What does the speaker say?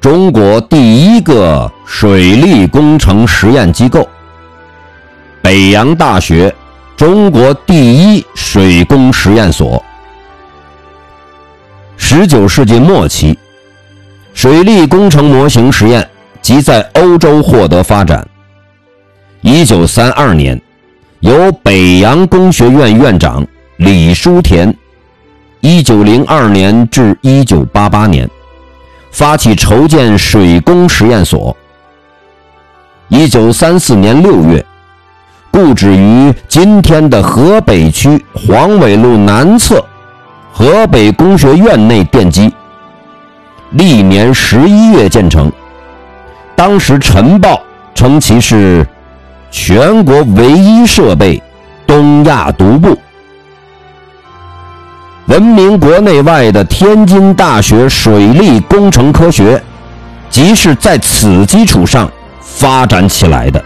中国第一个水利工程实验机构——北洋大学，中国第一水工实验所。十九世纪末期，水利工程模型实验即在欧洲获得发展。一九三二年，由北洋工学院院长李书田，一九零二年至一九八八年，发起筹建水工实验所。一九三四年六月，故址于今天的河北区黄纬路南侧。河北工学院内奠基，历年十一月建成。当时《晨报》称其是全国唯一设备，东亚独步。闻名国内外的天津大学水利工程科学，即是在此基础上发展起来的。